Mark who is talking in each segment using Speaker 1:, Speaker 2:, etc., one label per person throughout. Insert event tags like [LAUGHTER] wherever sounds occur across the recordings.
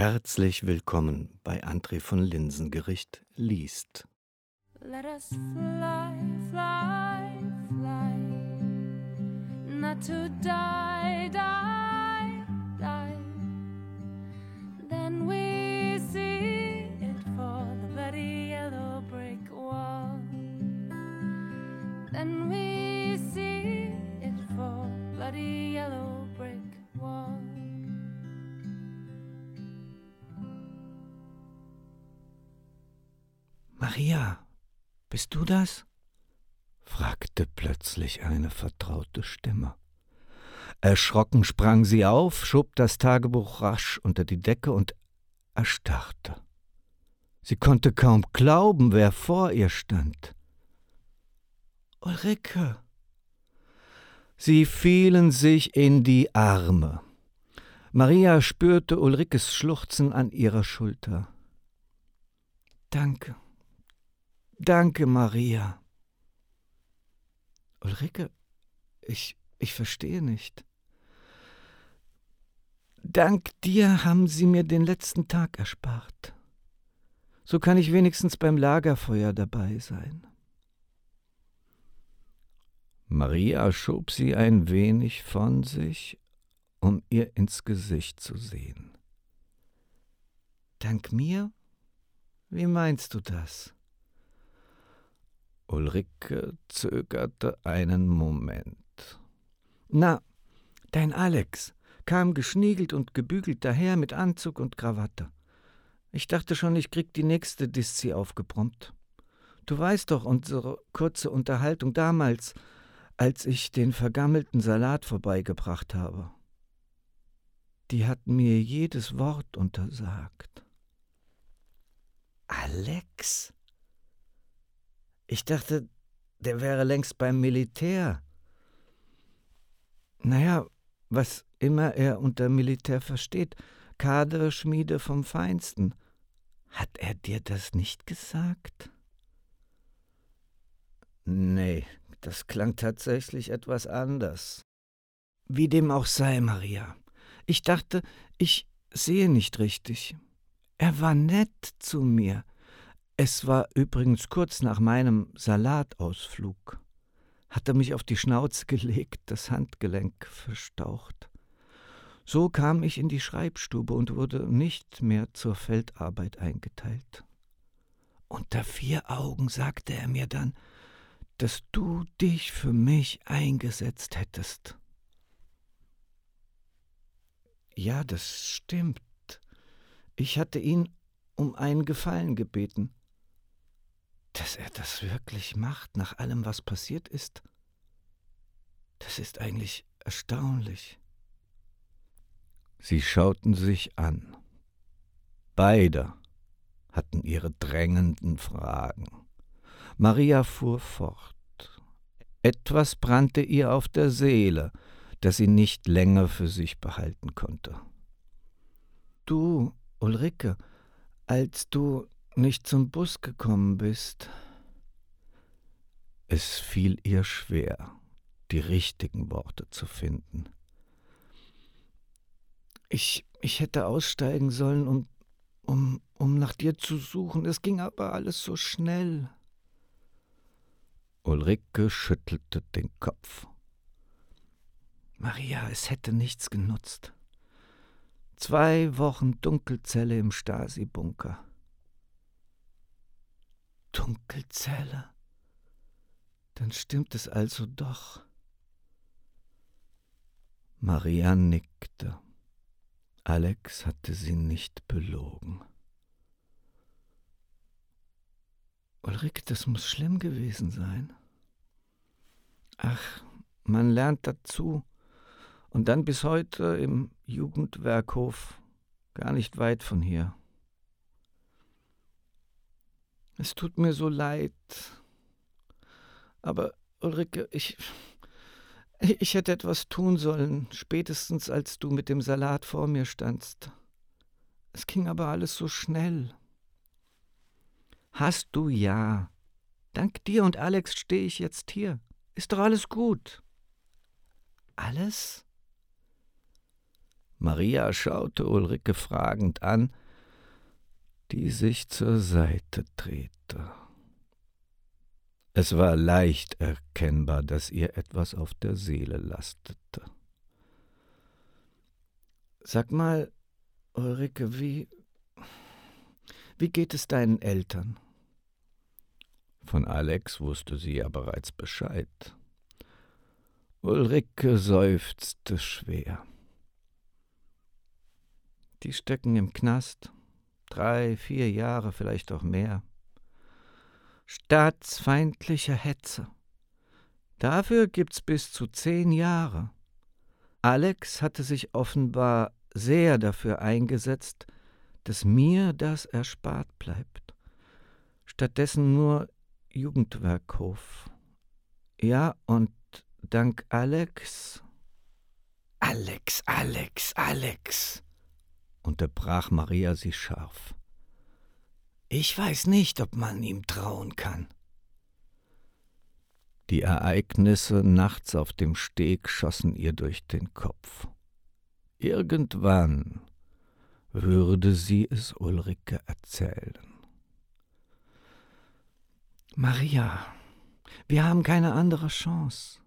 Speaker 1: Herzlich willkommen bei André von Linsengericht liest.
Speaker 2: Let us fly, fly, fly, not to die, die, die. Then we see it for the bloody yellow brick wall. Then we see it for bloody yellow brick wall.
Speaker 1: Maria, bist du das? fragte plötzlich eine vertraute Stimme. Erschrocken sprang sie auf, schob das Tagebuch rasch unter die Decke und erstarrte. Sie konnte kaum glauben, wer vor ihr stand. Ulrike. Sie fielen sich in die Arme. Maria spürte Ulrikes Schluchzen an ihrer Schulter. Danke. Danke, Maria. Ulrike, ich, ich verstehe nicht. Dank dir haben sie mir den letzten Tag erspart. So kann ich wenigstens beim Lagerfeuer dabei sein. Maria schob sie ein wenig von sich, um ihr ins Gesicht zu sehen. Dank mir? Wie meinst du das? Ulrike zögerte einen Moment. Na, dein Alex kam geschniegelt und gebügelt daher mit Anzug und Krawatte. Ich dachte schon, ich krieg die nächste Diszi aufgebrummt. Du weißt doch unsere kurze Unterhaltung damals, als ich den vergammelten Salat vorbeigebracht habe. Die hat mir jedes Wort untersagt. Alex? Ich dachte, der wäre längst beim Militär. Naja, was immer er unter Militär versteht, Kaderschmiede vom Feinsten. Hat er dir das nicht gesagt? Nee, das klang tatsächlich etwas anders. Wie dem auch sei, Maria. Ich dachte, ich sehe nicht richtig. Er war nett zu mir. Es war übrigens kurz nach meinem Salatausflug. Hat er mich auf die Schnauze gelegt, das Handgelenk verstaucht. So kam ich in die Schreibstube und wurde nicht mehr zur Feldarbeit eingeteilt. Unter vier Augen sagte er mir dann, dass du dich für mich eingesetzt hättest. Ja, das stimmt. Ich hatte ihn um einen Gefallen gebeten. Dass er das wirklich macht, nach allem, was passiert ist, das ist eigentlich erstaunlich. Sie schauten sich an. Beide hatten ihre drängenden Fragen. Maria fuhr fort. Etwas brannte ihr auf der Seele, das sie nicht länger für sich behalten konnte. Du, Ulrike, als du nicht zum Bus gekommen bist. Es fiel ihr schwer, die richtigen Worte zu finden. Ich, ich hätte aussteigen sollen, um, um, um nach dir zu suchen. Es ging aber alles so schnell. Ulrike schüttelte den Kopf. Maria, es hätte nichts genutzt. Zwei Wochen Dunkelzelle im Stasi-Bunker. Dunkelzelle. Dann stimmt es also doch. Maria nickte. Alex hatte sie nicht belogen. Ulrike, das muss schlimm gewesen sein. Ach, man lernt dazu. Und dann bis heute im Jugendwerkhof, gar nicht weit von hier. Es tut mir so leid. Aber Ulrike, ich. Ich hätte etwas tun sollen, spätestens als du mit dem Salat vor mir standst. Es ging aber alles so schnell. Hast du ja. Dank dir und Alex stehe ich jetzt hier. Ist doch alles gut. Alles? Maria schaute Ulrike fragend an, die sich zur Seite drehte. Es war leicht erkennbar, dass ihr etwas auf der Seele lastete. Sag mal, Ulrike, wie. Wie geht es deinen Eltern? Von Alex wusste sie ja bereits Bescheid. Ulrike seufzte schwer. Die stecken im Knast. Drei, vier Jahre, vielleicht auch mehr. Staatsfeindliche Hetze. Dafür gibt's bis zu zehn Jahre. Alex hatte sich offenbar sehr dafür eingesetzt, dass mir das erspart bleibt. Stattdessen nur Jugendwerkhof. Ja, und dank Alex. Alex, Alex, Alex, unterbrach Maria sie scharf. Ich weiß nicht, ob man ihm trauen kann. Die Ereignisse nachts auf dem Steg schossen ihr durch den Kopf. Irgendwann würde sie es Ulrike erzählen. Maria, wir haben keine andere Chance.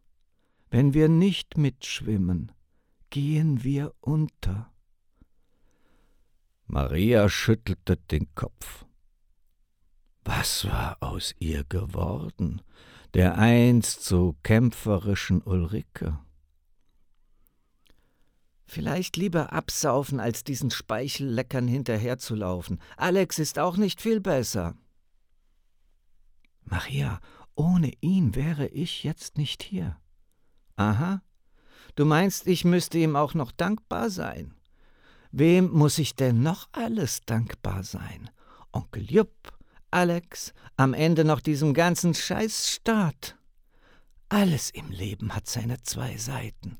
Speaker 1: Wenn wir nicht mitschwimmen, gehen wir unter. Maria schüttelte den Kopf. Was war aus ihr geworden, der einst so kämpferischen Ulrike? Vielleicht lieber absaufen, als diesen Speichelleckern hinterherzulaufen. Alex ist auch nicht viel besser. Maria, ohne ihn wäre ich jetzt nicht hier. Aha. Du meinst, ich müsste ihm auch noch dankbar sein? Wem muss ich denn noch alles dankbar sein? Onkel Jupp, Alex, am Ende noch diesem ganzen Scheißstaat. Alles im Leben hat seine zwei Seiten.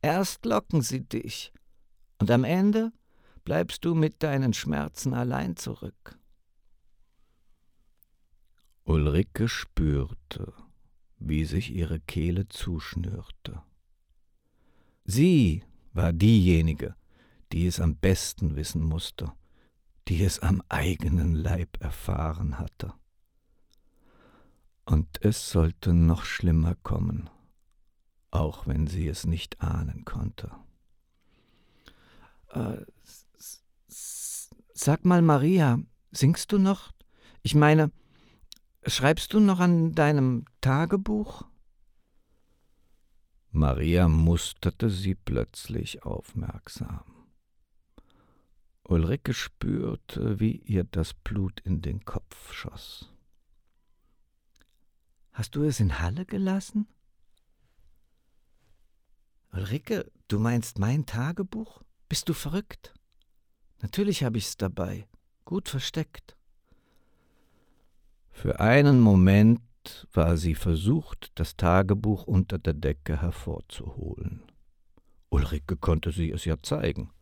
Speaker 1: Erst locken sie dich, und am Ende bleibst du mit deinen Schmerzen allein zurück. Ulrike spürte, wie sich ihre Kehle zuschnürte. Sie war diejenige, die es am besten wissen musste, die es am eigenen Leib erfahren hatte. Und es sollte noch schlimmer kommen, auch wenn sie es nicht ahnen konnte. Äh, sag mal, Maria, singst du noch? Ich meine, schreibst du noch an deinem Tagebuch? Maria musterte sie plötzlich aufmerksam. Ulrike spürte, wie ihr das Blut in den Kopf schoss. Hast du es in Halle gelassen? Ulrike, du meinst mein Tagebuch? Bist du verrückt? Natürlich habe ich's dabei, gut versteckt. Für einen Moment war sie versucht, das Tagebuch unter der Decke hervorzuholen. Ulrike konnte sie es ja zeigen.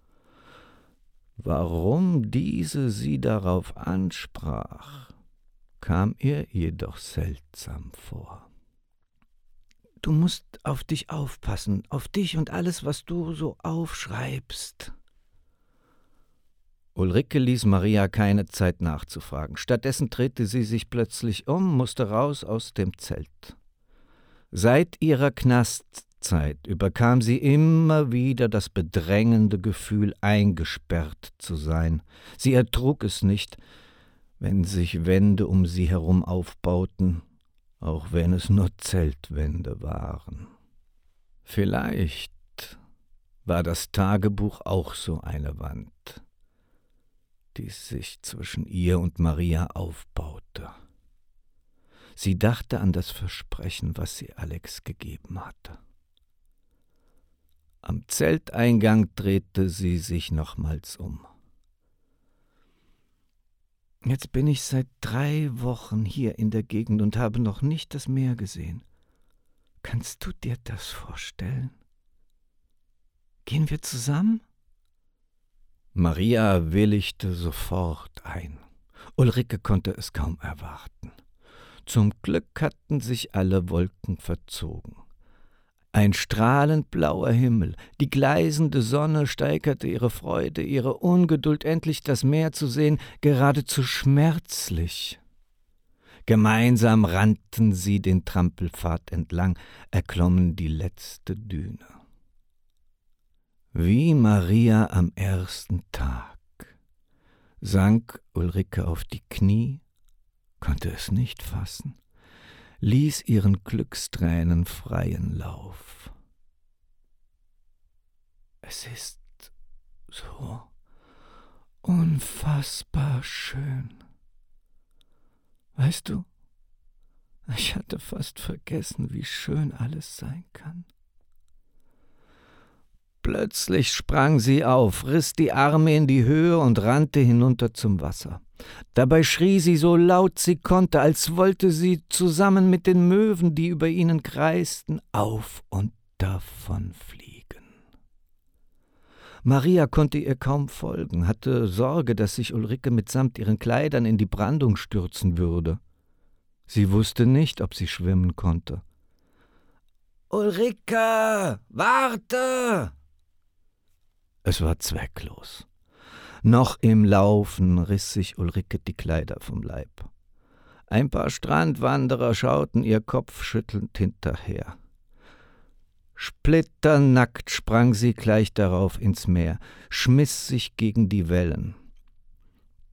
Speaker 1: Warum diese sie darauf ansprach, kam ihr jedoch seltsam vor. Du musst auf dich aufpassen, auf dich und alles, was du so aufschreibst. Ulrike ließ Maria keine Zeit nachzufragen. Stattdessen drehte sie sich plötzlich um, musste raus aus dem Zelt. Seit ihrer Knast Zeit überkam sie immer wieder das bedrängende Gefühl, eingesperrt zu sein. Sie ertrug es nicht, wenn sich Wände um sie herum aufbauten, auch wenn es nur Zeltwände waren. Vielleicht war das Tagebuch auch so eine Wand, die sich zwischen ihr und Maria aufbaute. Sie dachte an das Versprechen, was sie Alex gegeben hatte. Am Zelteingang drehte sie sich nochmals um. Jetzt bin ich seit drei Wochen hier in der Gegend und habe noch nicht das Meer gesehen. Kannst du dir das vorstellen? Gehen wir zusammen? Maria willigte sofort ein. Ulrike konnte es kaum erwarten. Zum Glück hatten sich alle Wolken verzogen. Ein strahlend blauer Himmel, die gleißende Sonne steigerte ihre Freude, ihre Ungeduld, endlich das Meer zu sehen, geradezu schmerzlich. Gemeinsam rannten sie den Trampelpfad entlang, erklommen die letzte Düne. Wie Maria am ersten Tag sank Ulrike auf die Knie, konnte es nicht fassen ließ ihren Glückstränen freien Lauf. Es ist so unfassbar schön. Weißt du, ich hatte fast vergessen, wie schön alles sein kann. Plötzlich sprang sie auf, riss die Arme in die Höhe und rannte hinunter zum Wasser. Dabei schrie sie so laut sie konnte, als wollte sie zusammen mit den Möwen, die über ihnen kreisten, auf und davon fliegen. Maria konnte ihr kaum folgen, hatte Sorge, dass sich Ulrike mitsamt ihren Kleidern in die Brandung stürzen würde. Sie wusste nicht, ob sie schwimmen konnte. Ulrike, warte! Es war zwecklos. Noch im Laufen riss sich Ulrike die Kleider vom Leib. Ein paar Strandwanderer schauten ihr kopfschüttelnd hinterher. Splitternackt sprang sie gleich darauf ins Meer, schmiss sich gegen die Wellen.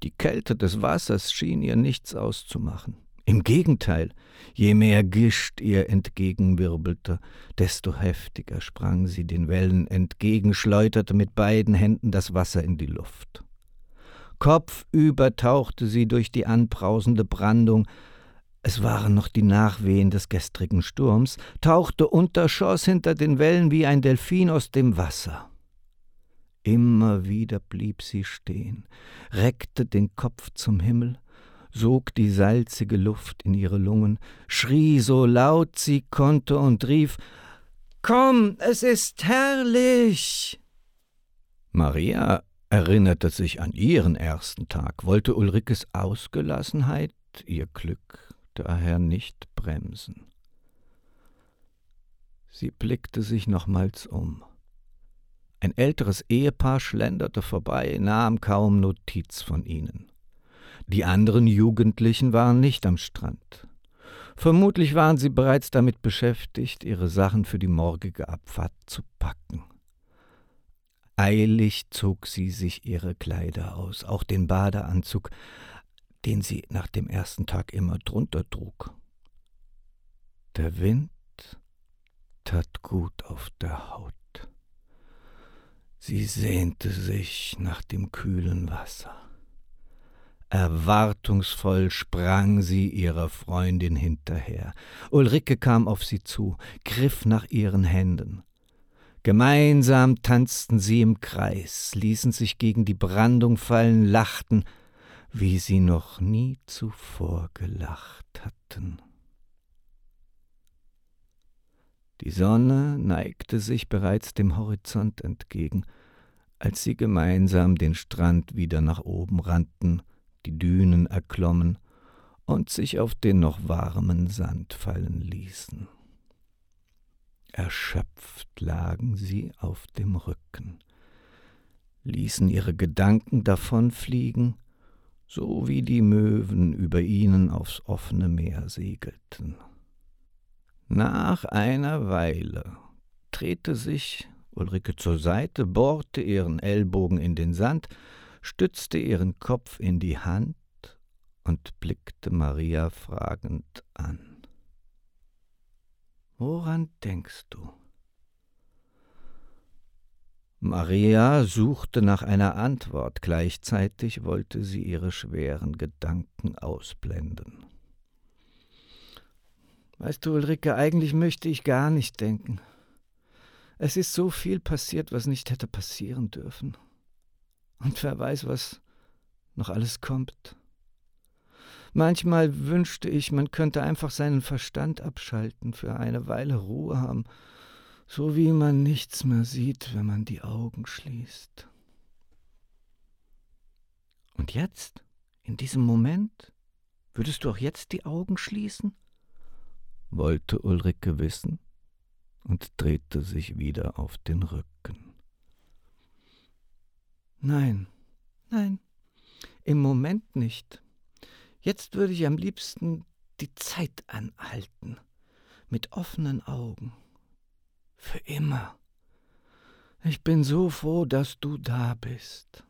Speaker 1: Die Kälte des Wassers schien ihr nichts auszumachen. Im Gegenteil, je mehr Gischt ihr entgegenwirbelte, desto heftiger sprang sie den Wellen entgegen, schleuderte mit beiden Händen das Wasser in die Luft. Kopfüber tauchte sie durch die anbrausende Brandung, es waren noch die Nachwehen des gestrigen Sturms, tauchte unter, schoss hinter den Wellen wie ein Delfin aus dem Wasser. Immer wieder blieb sie stehen, reckte den Kopf zum Himmel, sog die salzige Luft in ihre Lungen, schrie so laut sie konnte und rief Komm, es ist herrlich. Maria erinnerte sich an ihren ersten Tag, wollte Ulrikes Ausgelassenheit, ihr Glück daher nicht bremsen. Sie blickte sich nochmals um. Ein älteres Ehepaar schlenderte vorbei, nahm kaum Notiz von ihnen. Die anderen Jugendlichen waren nicht am Strand. Vermutlich waren sie bereits damit beschäftigt, ihre Sachen für die morgige Abfahrt zu packen. Eilig zog sie sich ihre Kleider aus, auch den Badeanzug, den sie nach dem ersten Tag immer drunter trug. Der Wind tat gut auf der Haut. Sie sehnte sich nach dem kühlen Wasser. Erwartungsvoll sprang sie ihrer Freundin hinterher. Ulrike kam auf sie zu, griff nach ihren Händen. Gemeinsam tanzten sie im Kreis, ließen sich gegen die Brandung fallen, lachten, wie sie noch nie zuvor gelacht hatten. Die Sonne neigte sich bereits dem Horizont entgegen, als sie gemeinsam den Strand wieder nach oben rannten, die Dünen erklommen und sich auf den noch warmen Sand fallen ließen. Erschöpft lagen sie auf dem Rücken, ließen ihre Gedanken davonfliegen, so wie die Möwen über ihnen aufs offene Meer segelten. Nach einer Weile drehte sich Ulrike zur Seite, bohrte ihren Ellbogen in den Sand stützte ihren Kopf in die Hand und blickte Maria fragend an. Woran denkst du? Maria suchte nach einer Antwort, gleichzeitig wollte sie ihre schweren Gedanken ausblenden. Weißt du, Ulrike, eigentlich möchte ich gar nicht denken. Es ist so viel passiert, was nicht hätte passieren dürfen. Und wer weiß, was noch alles kommt. Manchmal wünschte ich, man könnte einfach seinen Verstand abschalten, für eine Weile Ruhe haben, so wie man nichts mehr sieht, wenn man die Augen schließt. Und jetzt, in diesem Moment, würdest du auch jetzt die Augen schließen? wollte Ulrike wissen. und drehte sich wieder auf den Rücken. Nein, nein, im Moment nicht. Jetzt würde ich am liebsten die Zeit anhalten, mit offenen Augen. Für immer. Ich bin so froh, dass du da bist.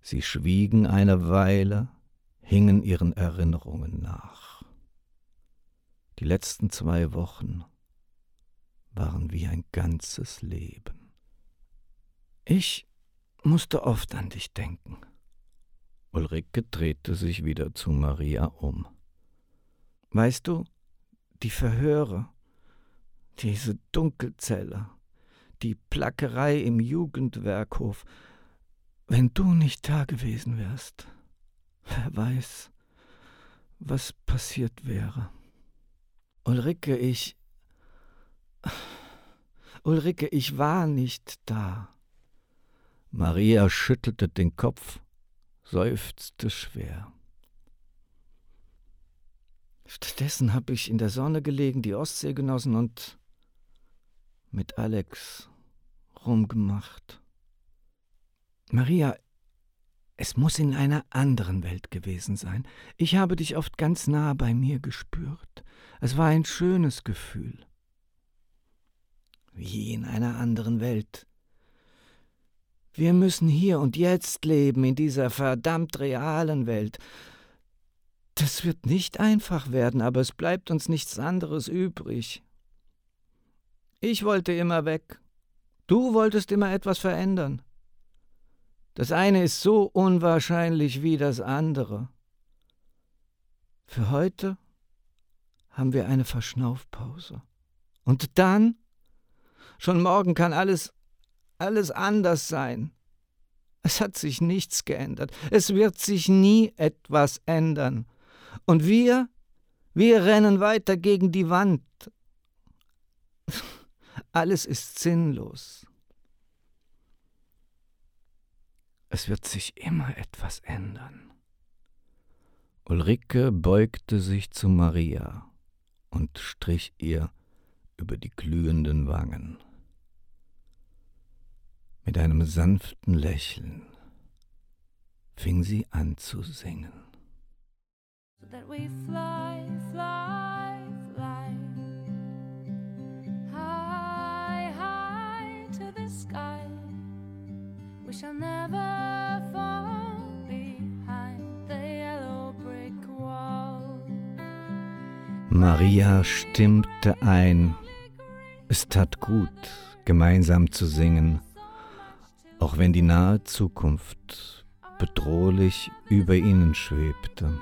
Speaker 1: Sie schwiegen eine Weile, hingen ihren Erinnerungen nach. Die letzten zwei Wochen waren wie ein ganzes Leben. Ich musste oft an dich denken. Ulrike drehte sich wieder zu Maria um. Weißt du, die Verhöre, diese Dunkelzelle, die Plackerei im Jugendwerkhof, wenn du nicht da gewesen wärst, wer weiß, was passiert wäre. Ulrike, ich. Ulrike, ich war nicht da. Maria schüttelte den Kopf, seufzte schwer. Stattdessen habe ich in der Sonne gelegen, die Ostsee genossen und mit Alex rumgemacht. Maria, es muss in einer anderen Welt gewesen sein. Ich habe dich oft ganz nah bei mir gespürt. Es war ein schönes Gefühl. Wie in einer anderen Welt. Wir müssen hier und jetzt leben, in dieser verdammt realen Welt. Das wird nicht einfach werden, aber es bleibt uns nichts anderes übrig. Ich wollte immer weg. Du wolltest immer etwas verändern. Das eine ist so unwahrscheinlich wie das andere. Für heute haben wir eine Verschnaufpause. Und dann? Schon morgen kann alles alles anders sein. Es hat sich nichts geändert. Es wird sich nie etwas ändern. Und wir, wir rennen weiter gegen die Wand. [LAUGHS] Alles ist sinnlos. Es wird sich immer etwas ändern. Ulrike beugte sich zu Maria und strich ihr über die glühenden Wangen. Mit einem sanften Lächeln fing sie an zu singen. So that we fly, fly, fly high, high to the sky. We shall never fall behind the yellow brick wall. Maria stimmte ein. Es tat gut, gemeinsam zu singen auch wenn die nahe Zukunft bedrohlich über ihnen schwebte.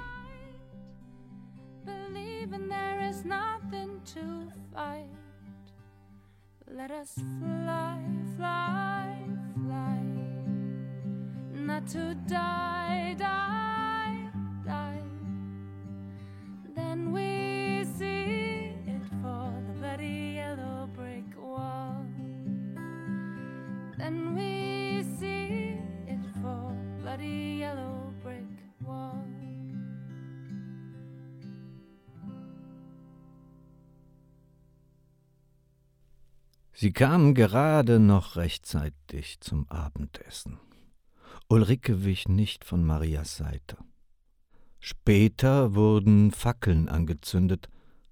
Speaker 1: Let us fly, fly, fly, not to die, die, die. Then we see it for the bloody yellow brick wall. Then we bloody yellow brick wall. Sie kamen gerade noch rechtzeitig zum Abendessen. Ulrike wich nicht von Marias Seite. Später wurden Fackeln angezündet,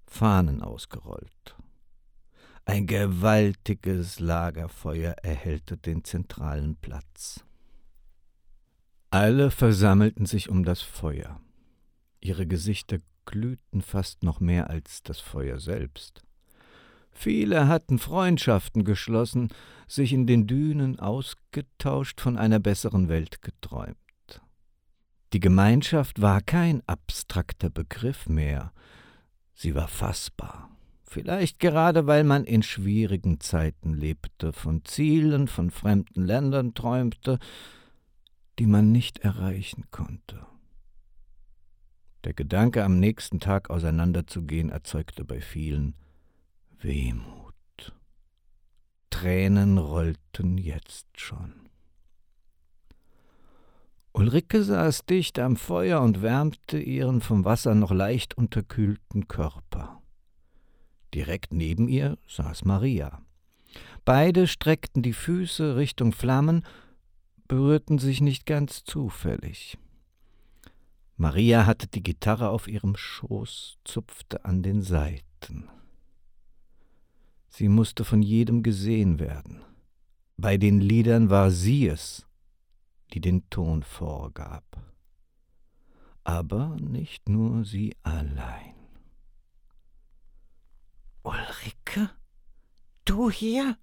Speaker 1: Fahnen ausgerollt. Ein gewaltiges Lagerfeuer erhellte den zentralen Platz. Alle versammelten sich um das Feuer. Ihre Gesichter glühten fast noch mehr als das Feuer selbst. Viele hatten Freundschaften geschlossen, sich in den Dünen ausgetauscht, von einer besseren Welt geträumt. Die Gemeinschaft war kein abstrakter Begriff mehr, sie war fassbar. Vielleicht gerade weil man in schwierigen Zeiten lebte, von Zielen, von fremden Ländern träumte, die man nicht erreichen konnte. Der Gedanke, am nächsten Tag auseinanderzugehen, erzeugte bei vielen Wehmut. Tränen rollten jetzt schon. Ulrike saß dicht am Feuer und wärmte ihren vom Wasser noch leicht unterkühlten Körper. Direkt neben ihr saß Maria. Beide streckten die Füße Richtung Flammen, berührten sich nicht ganz zufällig. Maria hatte die Gitarre auf ihrem Schoß, zupfte an den Saiten. Sie musste von jedem gesehen werden. Bei den Liedern war sie es, die den Ton vorgab. Aber nicht nur sie allein.
Speaker 3: Ulrike? Du hier?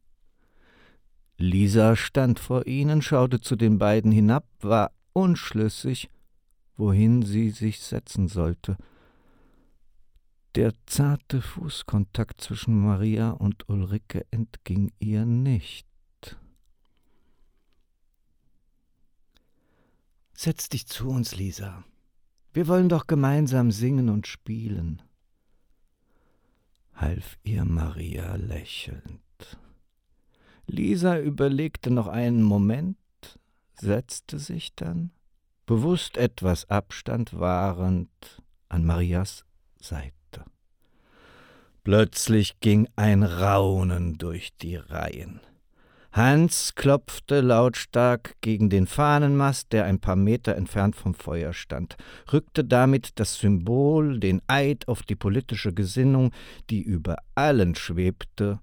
Speaker 1: Lisa stand vor ihnen, schaute zu den beiden hinab, war unschlüssig, wohin sie sich setzen sollte. Der zarte Fußkontakt zwischen Maria und Ulrike entging ihr nicht. Setz dich zu uns, Lisa. Wir wollen doch gemeinsam singen und spielen, half ihr Maria lächelnd. Lisa überlegte noch einen Moment, setzte sich dann, bewusst etwas Abstand wahrend, an Marias Seite. Plötzlich ging ein Raunen durch die Reihen. Hans klopfte lautstark gegen den Fahnenmast, der ein paar Meter entfernt vom Feuer stand, rückte damit das Symbol, den Eid auf die politische Gesinnung, die über allen schwebte,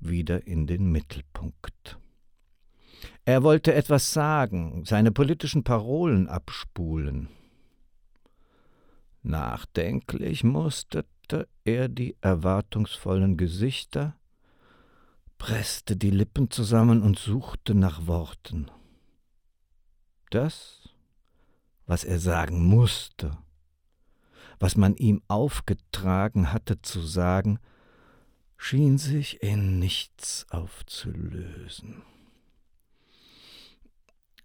Speaker 1: wieder in den Mittelpunkt. Er wollte etwas sagen, seine politischen Parolen abspulen. Nachdenklich musterte er die erwartungsvollen Gesichter, presste die Lippen zusammen und suchte nach Worten. Das, was er sagen musste, was man ihm aufgetragen hatte zu sagen, schien sich in nichts aufzulösen.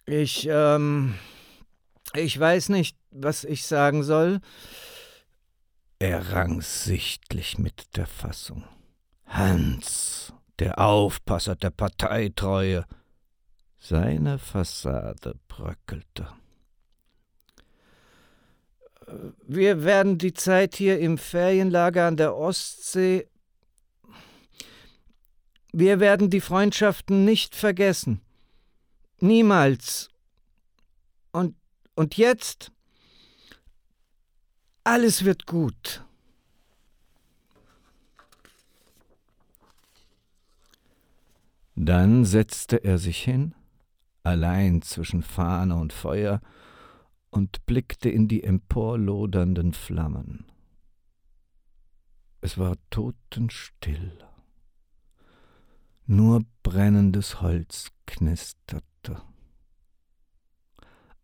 Speaker 1: Ich, ähm, ich weiß nicht, was ich sagen soll. Er rang sichtlich mit der Fassung. Hans, der Aufpasser der Parteitreue. Seine Fassade bröckelte. Wir werden die Zeit hier im Ferienlager an der Ostsee wir werden die Freundschaften nicht vergessen. Niemals. Und, und jetzt? Alles wird gut. Dann setzte er sich hin, allein zwischen Fahne und Feuer, und blickte in die emporlodernden Flammen. Es war totenstill. Nur brennendes Holz knisterte.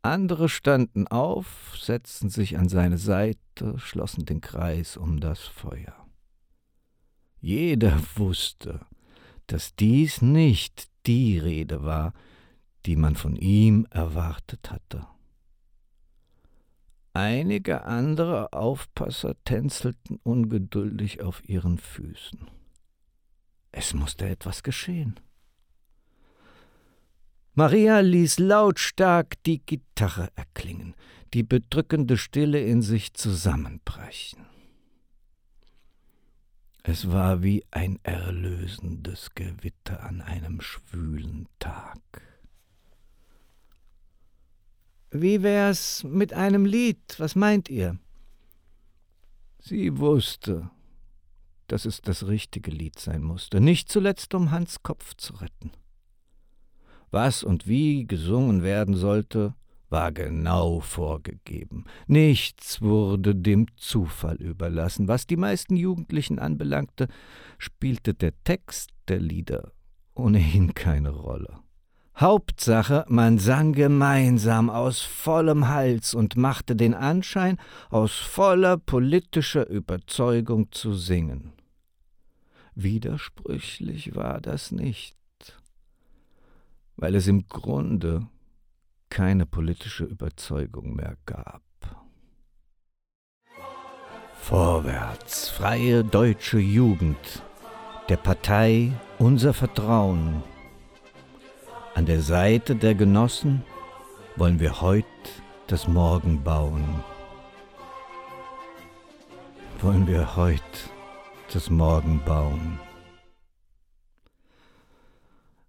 Speaker 1: Andere standen auf, setzten sich an seine Seite, schlossen den Kreis um das Feuer. Jeder wusste, dass dies nicht die Rede war, die man von ihm erwartet hatte. Einige andere Aufpasser tänzelten ungeduldig auf ihren Füßen. Es musste etwas geschehen. Maria ließ lautstark die Gitarre erklingen, die bedrückende Stille in sich zusammenbrechen. Es war wie ein erlösendes Gewitter an einem schwülen Tag. Wie wär's mit einem Lied? Was meint ihr? Sie wusste, dass es das richtige Lied sein musste, nicht zuletzt um Hans Kopf zu retten. Was und wie gesungen werden sollte, war genau vorgegeben. Nichts wurde dem Zufall überlassen. Was die meisten Jugendlichen anbelangte, spielte der Text der Lieder ohnehin keine Rolle. Hauptsache, man sang gemeinsam aus vollem Hals und machte den Anschein, aus voller politischer Überzeugung zu singen. Widersprüchlich war das nicht, weil es im Grunde keine politische Überzeugung mehr gab. Vorwärts, freie deutsche Jugend, der Partei unser Vertrauen. An der Seite der Genossen wollen wir heut das Morgen bauen. Wollen wir heut des Morgenbaum.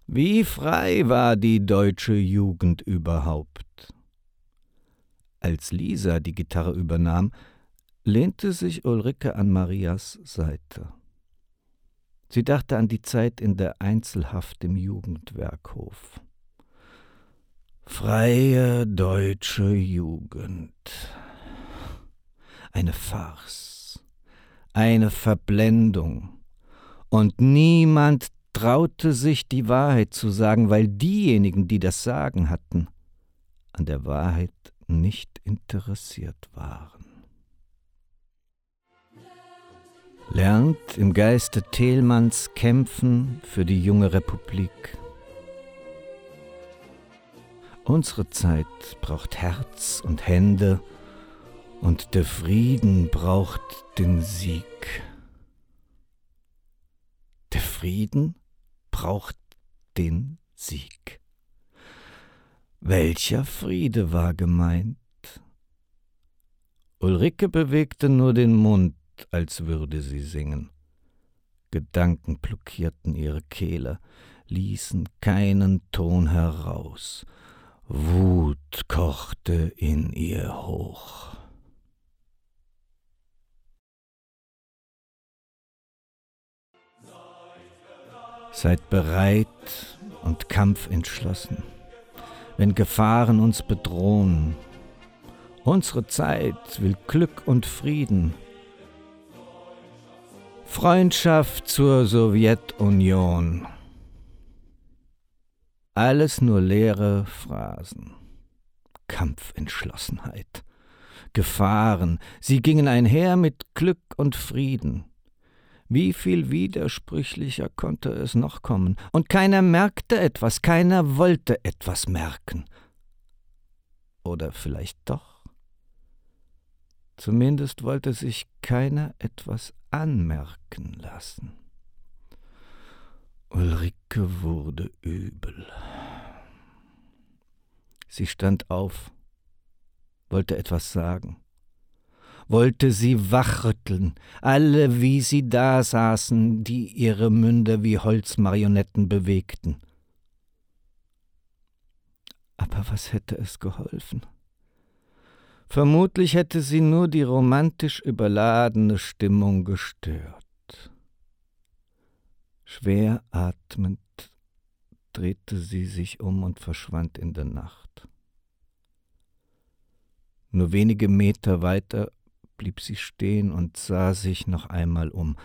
Speaker 1: Wie frei war die deutsche Jugend überhaupt. Als Lisa die Gitarre übernahm, lehnte sich Ulrike an Marias Seite. Sie dachte an die Zeit in der Einzelhaft im Jugendwerkhof. Freie deutsche Jugend. Eine Farce, eine Verblendung. Und niemand traute sich die Wahrheit zu sagen, weil diejenigen, die das Sagen hatten, an der Wahrheit nicht interessiert waren. lernt im Geiste Thelmanns kämpfen für die junge Republik. Unsere Zeit braucht Herz und Hände und der Frieden braucht den Sieg. Der Frieden braucht den Sieg. Welcher Friede war gemeint? Ulrike bewegte nur den Mund, als würde sie singen. Gedanken blockierten ihre Kehle, ließen keinen Ton heraus. Wut kochte in ihr hoch. Seid bereit und kampfentschlossen, wenn Gefahren uns bedrohen. Unsere Zeit will Glück und Frieden, Freundschaft zur Sowjetunion. Alles nur leere Phrasen. Kampfentschlossenheit. Gefahren, sie gingen einher mit Glück und Frieden. Wie viel widersprüchlicher konnte es noch kommen? Und keiner merkte etwas, keiner wollte etwas merken. Oder vielleicht doch? Zumindest wollte sich keiner etwas anmerken lassen. Ulrike wurde übel. Sie stand auf, wollte etwas sagen, wollte sie wachrütteln, alle wie sie da saßen, die ihre Münder wie Holzmarionetten bewegten. Aber was hätte es geholfen? Vermutlich hätte sie nur die romantisch überladene Stimmung gestört. Schwer atmend drehte sie sich um und verschwand in der Nacht. Nur wenige Meter weiter blieb sie stehen und sah sich noch einmal um.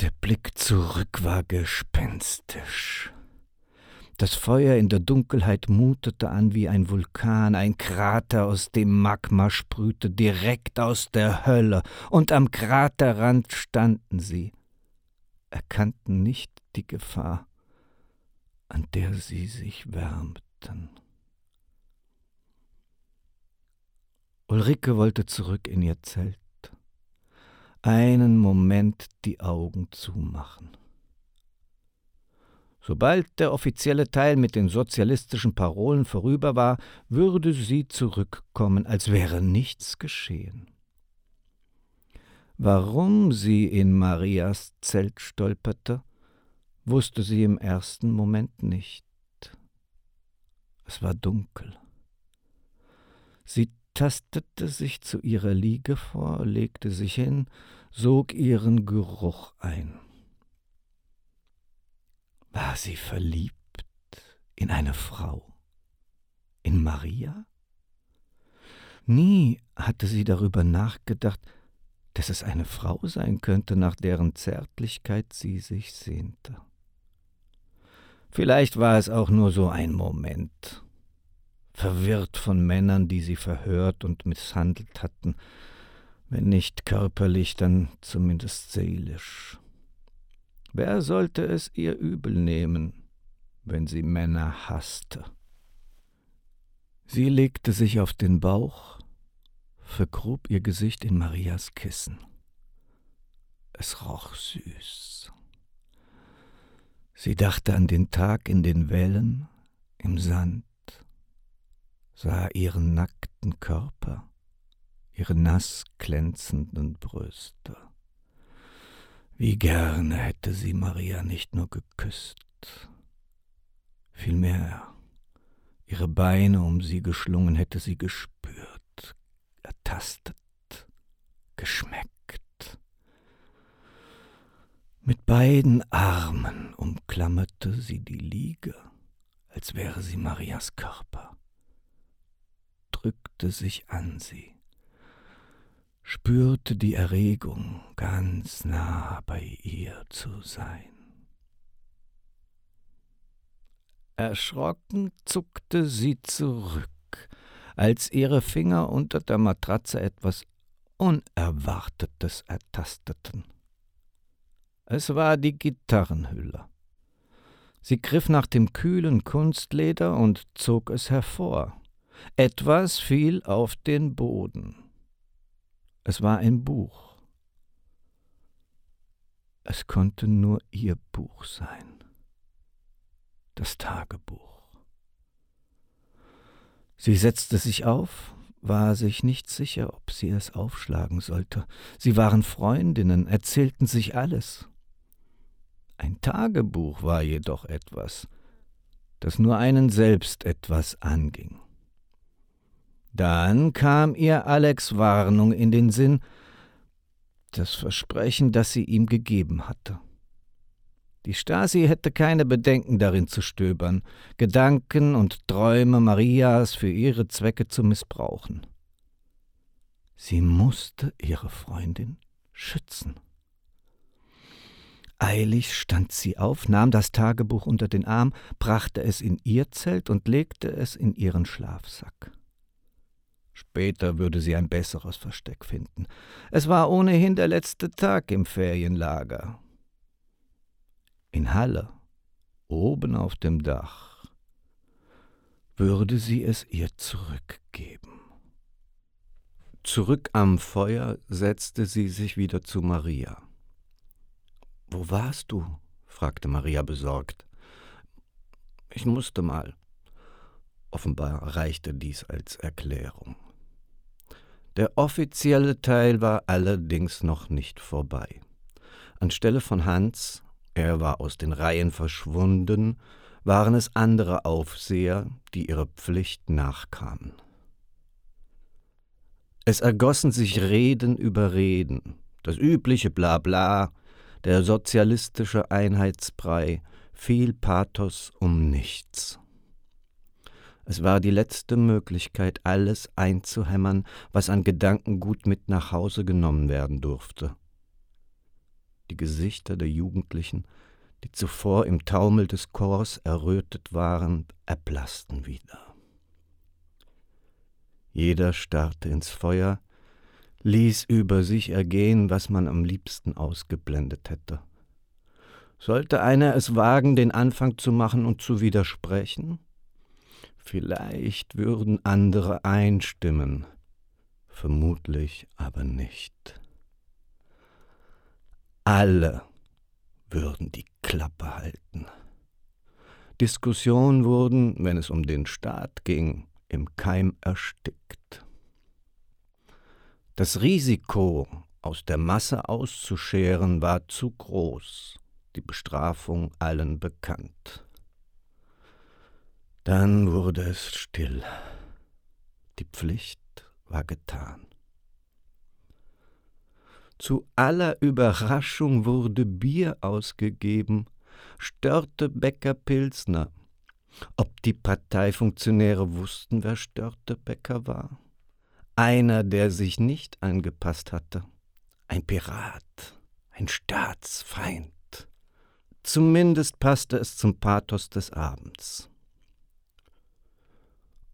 Speaker 1: Der Blick zurück war gespenstisch. Das Feuer in der Dunkelheit mutete an wie ein Vulkan, ein Krater, aus dem Magma sprühte, direkt aus der Hölle, und am Kraterrand standen sie, erkannten nicht die Gefahr, an der sie sich wärmten. Ulrike wollte zurück in ihr Zelt, einen Moment die Augen zumachen. Sobald der offizielle Teil mit den sozialistischen Parolen vorüber war, würde sie zurückkommen, als wäre nichts geschehen. Warum sie in Marias Zelt stolperte, wusste sie im ersten Moment nicht. Es war dunkel. Sie tastete sich zu ihrer Liege vor, legte sich hin, sog ihren Geruch ein. War sie verliebt in eine Frau? In Maria? Nie hatte sie darüber nachgedacht, dass es eine Frau sein könnte, nach deren Zärtlichkeit sie sich sehnte. Vielleicht war es auch nur so ein Moment, verwirrt von Männern, die sie verhört und misshandelt hatten, wenn nicht körperlich, dann zumindest seelisch. Wer sollte es ihr übel nehmen, wenn sie Männer hasste? Sie legte sich auf den Bauch, vergrub ihr Gesicht in Marias Kissen. Es roch süß. Sie dachte an den Tag in den Wellen, im Sand, sah ihren nackten Körper, ihre nass glänzenden Brüste Wie gerne hätte sie Maria nicht nur geküsst, vielmehr ihre Beine um sie geschlungen hätte sie gespürt, ertastet, geschmeckt. Mit beiden Armen umklammerte sie die Liege, als wäre sie Marias Körper, drückte sich an sie spürte die Erregung, ganz nah bei ihr zu sein. Erschrocken zuckte sie zurück, als ihre Finger unter der Matratze etwas Unerwartetes ertasteten. Es war die Gitarrenhülle. Sie griff nach dem kühlen Kunstleder und zog es hervor. Etwas fiel auf den Boden. Es war ein Buch. Es konnte nur ihr Buch sein. Das Tagebuch. Sie setzte sich auf, war sich nicht sicher, ob sie es aufschlagen sollte. Sie waren Freundinnen, erzählten sich alles. Ein Tagebuch war jedoch etwas, das nur einen selbst etwas anging. Dann kam ihr Alex Warnung in den Sinn, das Versprechen, das sie ihm gegeben hatte. Die Stasi hätte keine Bedenken darin zu stöbern, Gedanken und Träume Marias für ihre Zwecke zu missbrauchen. Sie musste ihre Freundin schützen. Eilig stand sie auf, nahm das Tagebuch unter den Arm, brachte es in ihr Zelt und legte es in ihren Schlafsack. Später würde sie ein besseres Versteck finden. Es war ohnehin der letzte Tag im Ferienlager. In Halle, oben auf dem Dach, würde sie es ihr zurückgeben. Zurück am Feuer setzte sie sich wieder zu Maria. Wo warst du? fragte Maria besorgt. Ich musste mal. Offenbar reichte dies als Erklärung. Der offizielle Teil war allerdings noch nicht vorbei. Anstelle von Hans, er war aus den Reihen verschwunden, waren es andere Aufseher, die ihrer Pflicht nachkamen. Es ergossen sich Reden über Reden, das übliche Blabla, der sozialistische Einheitsbrei, viel Pathos um nichts. Es war die letzte Möglichkeit, alles einzuhämmern, was an Gedankengut mit nach Hause genommen werden durfte. Die Gesichter der Jugendlichen, die zuvor im Taumel des Chors errötet waren, erblassten wieder. Jeder starrte ins Feuer, ließ über sich ergehen, was man am liebsten ausgeblendet hätte. Sollte einer es wagen, den Anfang zu machen und zu widersprechen? Vielleicht würden andere einstimmen, vermutlich aber nicht. Alle würden die Klappe halten. Diskussionen wurden, wenn es um den Staat ging, im Keim erstickt. Das Risiko, aus der Masse auszuscheren, war zu groß, die Bestrafung allen bekannt. Dann wurde es still. Die Pflicht war getan. Zu aller Überraschung wurde Bier ausgegeben, Störte Bäcker Pilsner. Ob die Parteifunktionäre wussten, wer Störte Bäcker war? Einer, der sich nicht angepasst hatte. Ein Pirat, ein Staatsfeind. Zumindest passte es zum Pathos des Abends.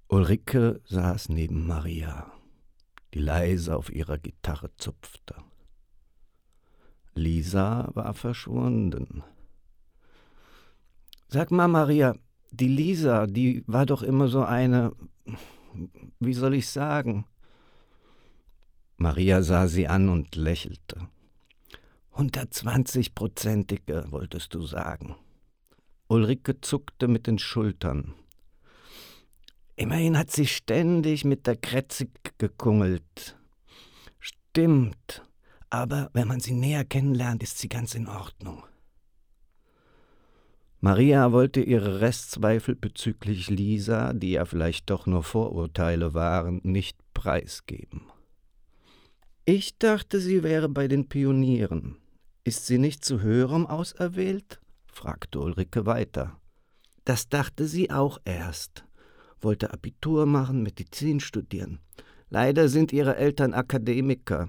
Speaker 1: Ulrike saß neben Maria, die leise auf ihrer Gitarre zupfte. Lisa war verschwunden. Sag mal, Maria, die Lisa, die war doch immer so eine, wie soll ich sagen? Maria sah sie an und lächelte. 120-prozentige, wolltest du sagen. Ulrike zuckte mit den Schultern. Immerhin hat sie ständig mit der Kretzig gekungelt. Stimmt. aber wenn man sie näher kennenlernt, ist sie ganz in Ordnung.
Speaker 4: Maria wollte ihre Restzweifel bezüglich Lisa, die ja vielleicht doch nur Vorurteile waren, nicht preisgeben. Ich dachte, sie wäre bei den Pionieren. Ist sie nicht zu höherem auserwählt? fragte Ulrike weiter.
Speaker 1: Das dachte sie auch erst, wollte Abitur machen, Medizin studieren. Leider sind ihre Eltern Akademiker.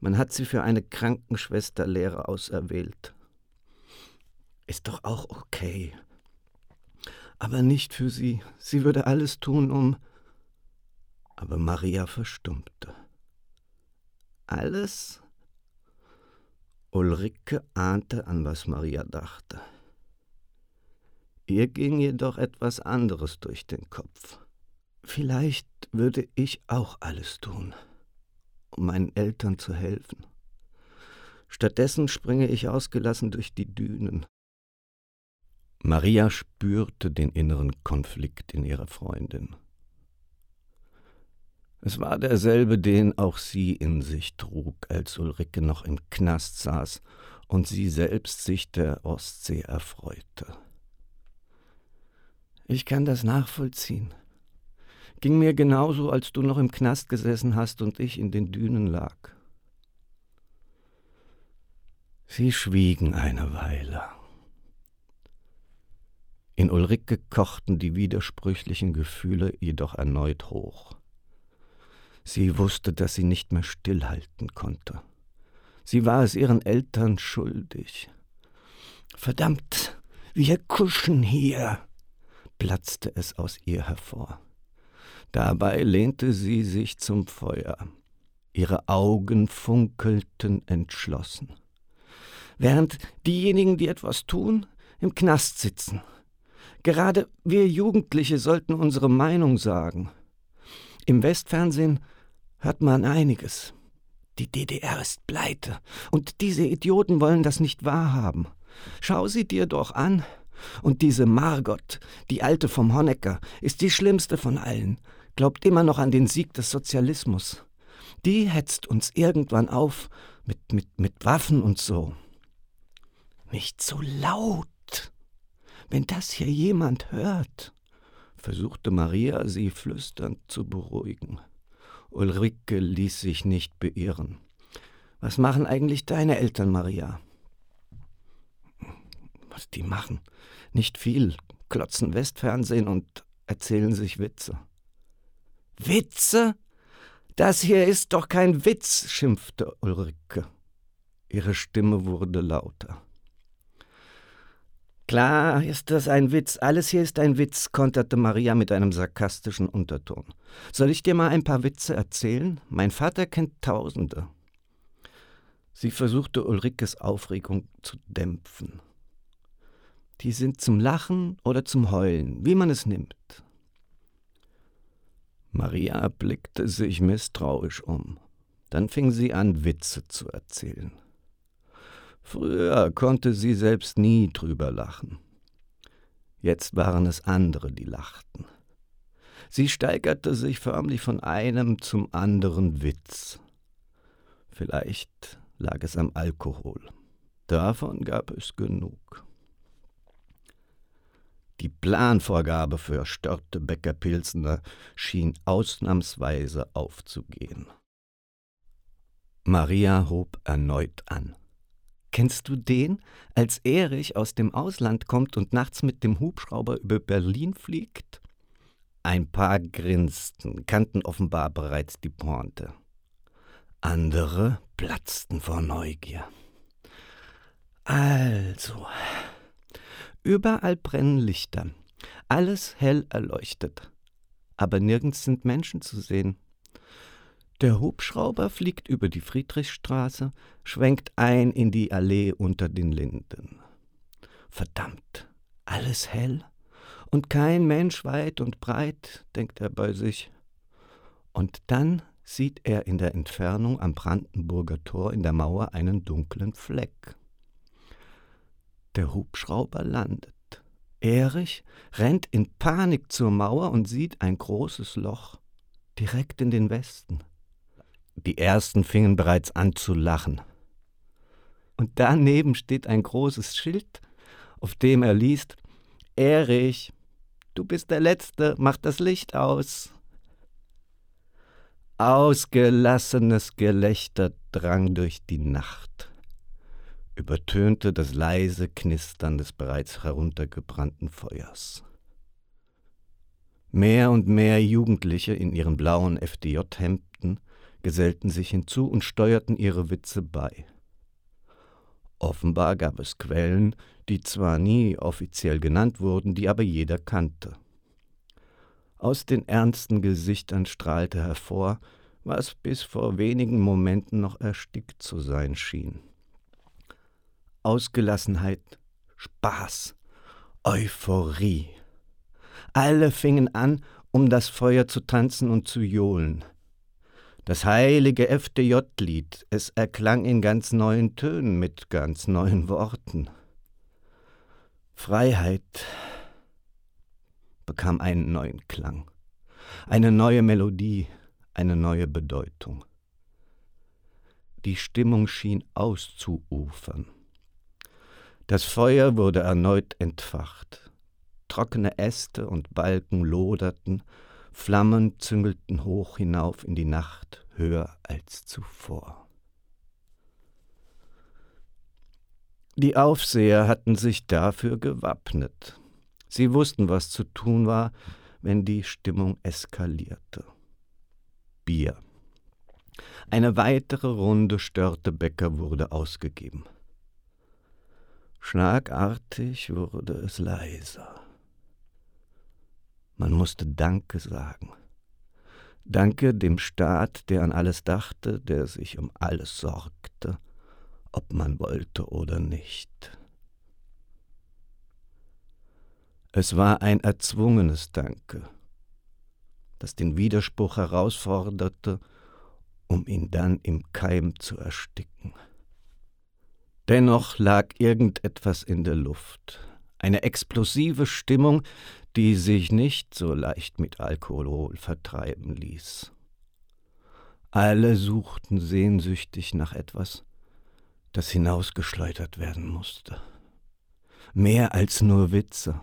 Speaker 1: Man hat sie für eine Krankenschwesterlehre auserwählt. Ist doch auch okay. Aber nicht für sie. Sie würde alles tun, um. Aber Maria verstummte. Alles? Ulrike ahnte, an was Maria dachte. Ihr ging jedoch etwas anderes durch den Kopf. Vielleicht würde ich auch alles tun, um meinen Eltern zu helfen. Stattdessen springe ich ausgelassen durch die Dünen.
Speaker 4: Maria spürte den inneren Konflikt in ihrer Freundin. Es war derselbe, den auch sie in sich trug, als Ulrike noch im Knast saß und sie selbst sich der Ostsee erfreute.
Speaker 1: Ich kann das nachvollziehen. Ging mir genauso, als du noch im Knast gesessen hast und ich in den Dünen lag.
Speaker 4: Sie schwiegen eine Weile. In Ulrike kochten die widersprüchlichen Gefühle jedoch erneut hoch. Sie wusste, dass sie nicht mehr stillhalten konnte. Sie war es ihren Eltern schuldig.
Speaker 1: Verdammt, wir kuschen hier, platzte es aus ihr hervor.
Speaker 4: Dabei lehnte sie sich zum Feuer. Ihre Augen funkelten entschlossen.
Speaker 1: Während diejenigen, die etwas tun, im Knast sitzen. Gerade wir Jugendliche sollten unsere Meinung sagen. Im Westfernsehen hört man einiges. Die DDR ist pleite, und diese Idioten wollen das nicht wahrhaben. Schau sie dir doch an. Und diese Margot, die alte vom Honecker, ist die schlimmste von allen, glaubt immer noch an den Sieg des Sozialismus. Die hetzt uns irgendwann auf mit, mit, mit Waffen und so. Nicht so laut. Wenn das hier jemand hört, versuchte Maria, sie flüsternd zu beruhigen. Ulrike ließ sich nicht beirren. Was machen eigentlich deine Eltern, Maria? Was die machen? Nicht viel. Klotzen Westfernsehen und erzählen sich Witze. Witze? Das hier ist doch kein Witz, schimpfte Ulrike. Ihre Stimme wurde lauter. Klar ist das ein Witz, alles hier ist ein Witz, konterte Maria mit einem sarkastischen Unterton. Soll ich dir mal ein paar Witze erzählen? Mein Vater kennt Tausende. Sie versuchte Ulrikes Aufregung zu dämpfen. Die sind zum Lachen oder zum Heulen, wie man es nimmt.
Speaker 4: Maria blickte sich misstrauisch um. Dann fing sie an, Witze zu erzählen. Früher konnte sie selbst nie drüber lachen. Jetzt waren es andere, die lachten. Sie steigerte sich förmlich von einem zum anderen Witz. Vielleicht lag es am Alkohol. Davon gab es genug. Die Planvorgabe für Störte Becker Pilsner schien ausnahmsweise aufzugehen. Maria hob erneut an.
Speaker 1: Kennst du den, als Erich aus dem Ausland kommt und nachts mit dem Hubschrauber über Berlin fliegt?
Speaker 4: Ein paar grinsten, kannten offenbar bereits die Pointe. Andere platzten vor Neugier.
Speaker 1: Also, überall brennen Lichter, alles hell erleuchtet, aber nirgends sind Menschen zu sehen. Der Hubschrauber fliegt über die Friedrichstraße, schwenkt ein in die Allee unter den Linden. Verdammt, alles hell und kein Mensch weit und breit, denkt er bei sich. Und dann sieht er in der Entfernung am Brandenburger Tor in der Mauer einen dunklen Fleck. Der Hubschrauber landet. Erich rennt in Panik zur Mauer und sieht ein großes Loch direkt in den Westen. Die ersten fingen bereits an zu lachen. Und daneben steht ein großes Schild, auf dem er liest: Erich, du bist der Letzte, mach das Licht aus. Ausgelassenes Gelächter drang durch die Nacht, übertönte das leise Knistern des bereits heruntergebrannten Feuers. Mehr und mehr Jugendliche in ihren blauen FDJ-Hemden gesellten sich hinzu und steuerten ihre Witze bei. Offenbar gab es Quellen, die zwar nie offiziell genannt wurden, die aber jeder kannte. Aus den ernsten Gesichtern strahlte hervor, was bis vor wenigen Momenten noch erstickt zu sein schien. Ausgelassenheit, Spaß, Euphorie. Alle fingen an, um das Feuer zu tanzen und zu johlen. Das heilige FDJ-Lied, es erklang in ganz neuen Tönen mit ganz neuen Worten. Freiheit bekam einen neuen Klang, eine neue Melodie, eine neue Bedeutung. Die Stimmung schien auszuufern. Das Feuer wurde erneut entfacht. Trockene Äste und Balken loderten, Flammen züngelten hoch hinauf in die Nacht, höher als zuvor. Die Aufseher hatten sich dafür gewappnet. Sie wussten, was zu tun war, wenn die Stimmung eskalierte. Bier. Eine weitere Runde Störtebecker wurde ausgegeben. Schlagartig wurde es leiser. Man musste Danke sagen. Danke dem Staat, der an alles dachte, der sich um alles sorgte, ob man wollte oder nicht. Es war ein erzwungenes Danke, das den Widerspruch herausforderte, um ihn dann im Keim zu ersticken. Dennoch lag irgendetwas in der Luft, eine explosive Stimmung, die sich nicht so leicht mit Alkohol vertreiben ließ. Alle suchten sehnsüchtig nach etwas, das hinausgeschleudert werden musste. Mehr als nur Witze.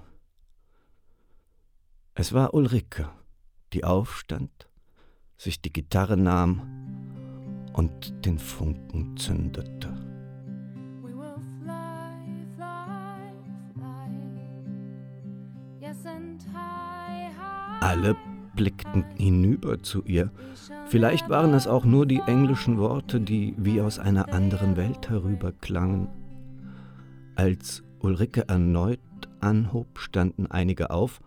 Speaker 1: Es war Ulrike, die aufstand, sich die Gitarre nahm und den Funken zündete. Alle blickten hinüber zu ihr. Vielleicht waren es auch nur die englischen Worte, die wie aus einer anderen Welt herüberklangen. Als Ulrike erneut anhob, standen einige auf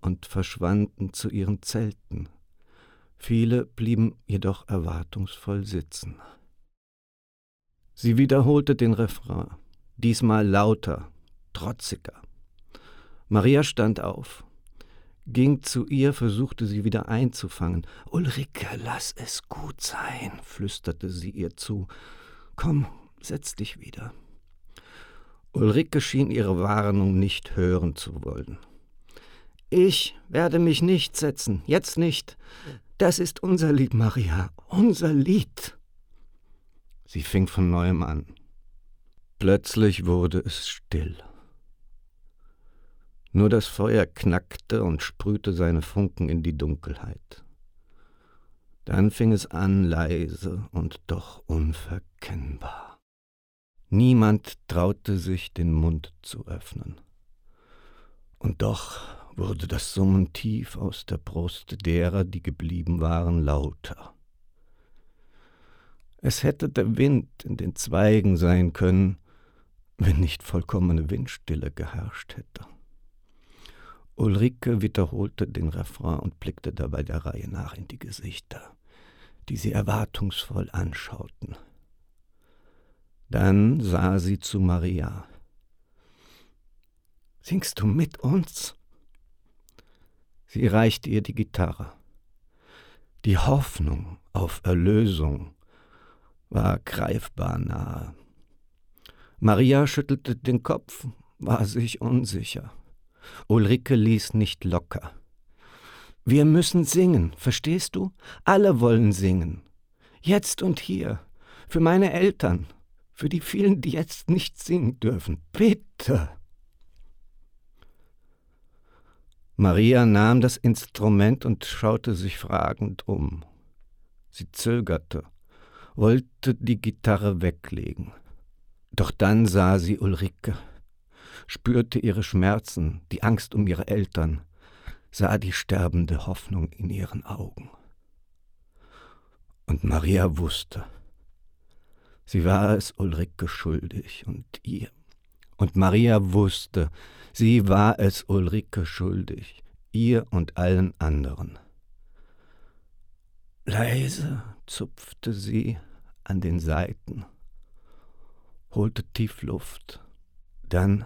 Speaker 1: und verschwanden zu ihren Zelten. Viele blieben jedoch erwartungsvoll sitzen. Sie wiederholte den Refrain, diesmal lauter, trotziger. Maria stand auf, ging zu ihr, versuchte sie wieder einzufangen. Ulrike, lass es gut sein, flüsterte sie ihr zu. Komm, setz dich wieder. Ulrike schien ihre Warnung nicht hören zu wollen. Ich werde mich nicht setzen, jetzt nicht. Das ist unser Lied, Maria, unser Lied. Sie fing von neuem an. Plötzlich wurde es still. Nur das Feuer knackte und sprühte seine Funken in die Dunkelheit. Dann fing es an leise und doch unverkennbar. Niemand traute sich, den Mund zu öffnen. Und doch wurde das Summen tief aus der Brust derer, die geblieben waren, lauter. Es hätte der Wind in den Zweigen sein können, wenn nicht vollkommene Windstille geherrscht hätte. Ulrike wiederholte den Refrain und blickte dabei der Reihe nach in die Gesichter, die sie erwartungsvoll anschauten. Dann sah sie zu Maria. Singst du mit uns? Sie reichte ihr die Gitarre. Die Hoffnung auf Erlösung war greifbar nahe. Maria schüttelte den Kopf, war sich unsicher. Ulrike ließ nicht locker. Wir müssen singen, verstehst du? Alle wollen singen.
Speaker 5: Jetzt und hier. Für meine Eltern. Für die vielen, die jetzt nicht singen dürfen. Bitte.
Speaker 1: Maria nahm das Instrument und schaute sich fragend um. Sie zögerte, wollte die Gitarre weglegen. Doch dann sah sie Ulrike, spürte ihre Schmerzen, die Angst um ihre Eltern, sah die sterbende Hoffnung in ihren Augen. Und Maria wusste, sie war es Ulrike schuldig und ihr. Und Maria wusste, sie war es Ulrike schuldig, ihr und allen anderen. Leise zupfte sie an den Seiten, holte tief Luft, dann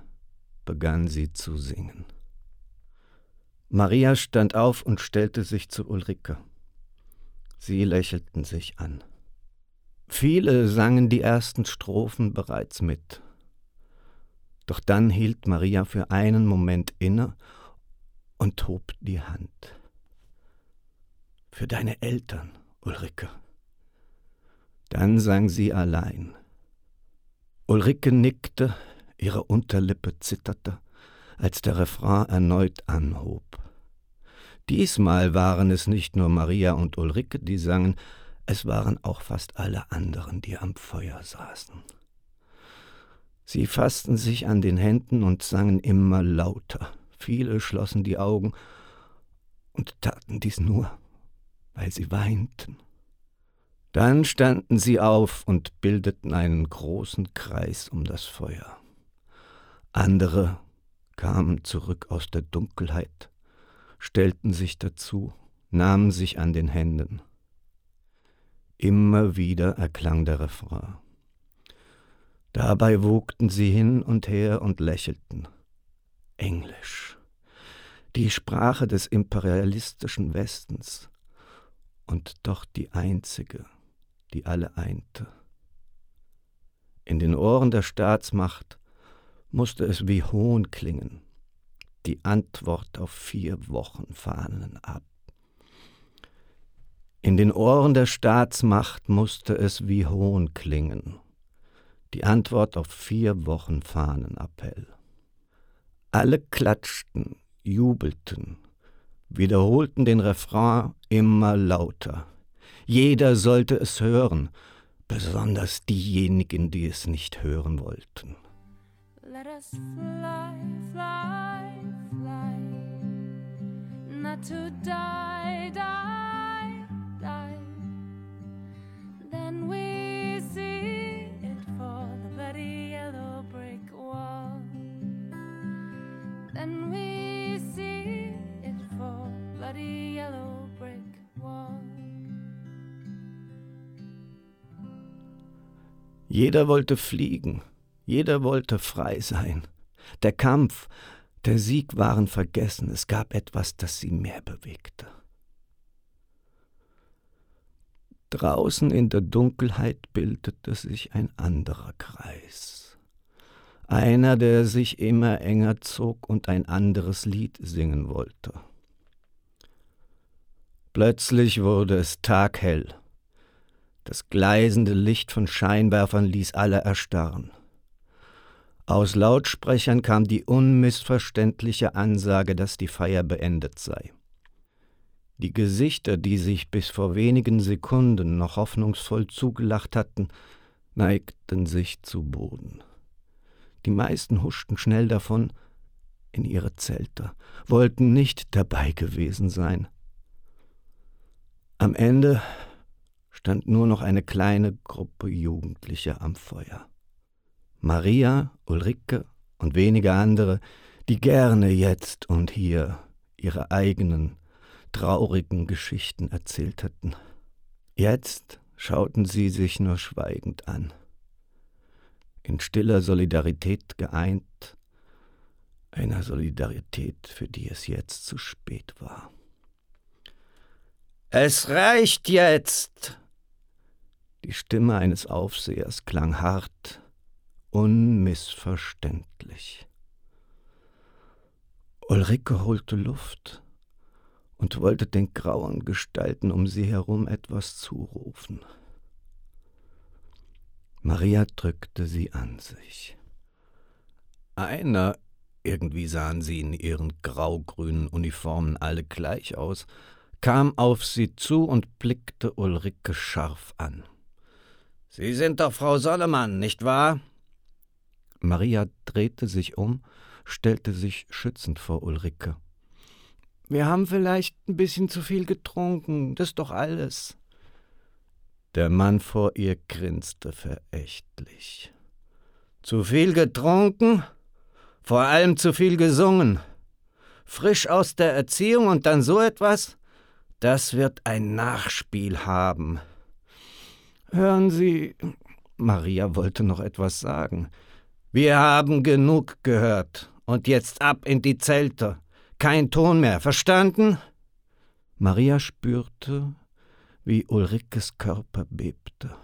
Speaker 1: begann sie zu singen. Maria stand auf und stellte sich zu Ulrike. Sie lächelten sich an. Viele sangen die ersten Strophen bereits mit. Doch dann hielt Maria für einen Moment inne und hob die Hand. Für deine Eltern, Ulrike. Dann sang sie allein. Ulrike nickte, ihre Unterlippe zitterte, als der Refrain erneut anhob. Diesmal waren es nicht nur Maria und Ulrike, die sangen, es waren auch fast alle anderen, die am Feuer saßen. Sie fassten sich an den Händen und sangen immer lauter. Viele schlossen die Augen und taten dies nur, weil sie weinten. Dann standen sie auf und bildeten einen großen Kreis um das Feuer. Andere kamen zurück aus der Dunkelheit stellten sich dazu, nahmen sich an den Händen. Immer wieder erklang der Refrain. Dabei wogten sie hin und her und lächelten. Englisch, die Sprache des imperialistischen Westens und doch die einzige, die alle einte. In den Ohren der Staatsmacht musste es wie Hohn klingen, die Antwort auf vier Wochen Fahnen ab. In den Ohren der Staatsmacht musste es wie Hohn klingen. Die Antwort auf vier Wochen Fahnenappell. Alle klatschten, jubelten, wiederholten den Refrain immer lauter. Jeder sollte es hören, besonders diejenigen, die es nicht hören wollten.
Speaker 2: Let us fly, fly, fly. Not to die, die, die. Then we see it for the bloody yellow brick wall. Then we see it for bloody yellow brick wall.
Speaker 1: Jeder wollte fliegen, jeder wollte frei sein. Der Kampf, der Sieg waren vergessen, es gab etwas, das sie mehr bewegte. Draußen in der Dunkelheit bildete sich ein anderer Kreis. Einer, der sich immer enger zog und ein anderes Lied singen wollte. Plötzlich wurde es taghell. Das gleisende Licht von Scheinwerfern ließ alle erstarren. Aus Lautsprechern kam die unmissverständliche Ansage, dass die Feier beendet sei. Die Gesichter, die sich bis vor wenigen Sekunden noch hoffnungsvoll zugelacht hatten, neigten sich zu Boden. Die meisten huschten schnell davon in ihre Zelte, wollten nicht dabei gewesen sein. Am Ende stand nur noch eine kleine Gruppe Jugendlicher am Feuer. Maria, Ulrike und wenige andere, die gerne jetzt und hier ihre eigenen traurigen Geschichten erzählt hätten. Jetzt schauten sie sich nur schweigend an, in stiller Solidarität geeint, einer Solidarität, für die es jetzt zu spät war. Es reicht jetzt! Die Stimme eines Aufsehers klang hart, unmissverständlich. Ulrike holte Luft und wollte den grauen Gestalten um sie herum etwas zurufen. Maria drückte sie an sich. Einer, irgendwie sahen sie in ihren grau-grünen Uniformen alle gleich aus, kam auf sie zu und blickte Ulrike scharf an. Sie sind doch Frau Sollemann, nicht wahr? Maria drehte sich um, stellte sich schützend vor Ulrike.
Speaker 6: Wir haben vielleicht ein bisschen zu viel getrunken, das ist doch alles.
Speaker 1: Der Mann vor ihr grinste verächtlich. Zu viel getrunken? Vor allem zu viel gesungen. Frisch aus der Erziehung und dann so etwas? Das wird ein Nachspiel haben.
Speaker 6: Hören Sie.
Speaker 1: Maria wollte noch etwas sagen. Wir haben genug gehört. Und jetzt ab in die Zelte. Kein Ton mehr, verstanden? Maria spürte, wie Ulrikes Körper bebte.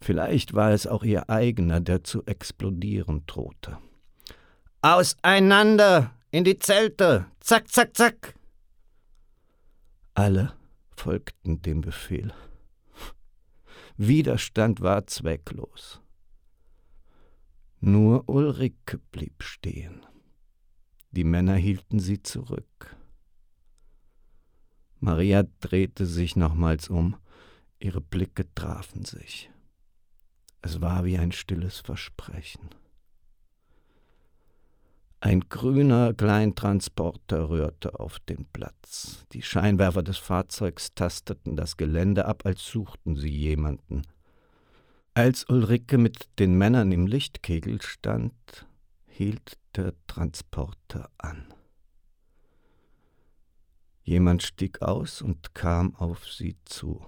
Speaker 1: Vielleicht war es auch ihr eigener, der zu explodieren drohte. Auseinander! In die Zelte! Zack, zack, zack! Alle folgten dem Befehl. Widerstand war zwecklos. Nur Ulrike blieb stehen. Die Männer hielten sie zurück. Maria drehte sich nochmals um, ihre Blicke trafen sich. Es war wie ein stilles Versprechen. Ein grüner Kleintransporter rührte auf den Platz. Die Scheinwerfer des Fahrzeugs tasteten das Gelände ab, als suchten sie jemanden. Als Ulrike mit den Männern im Lichtkegel stand, hielt der Transporter an. Jemand stieg aus und kam auf sie zu.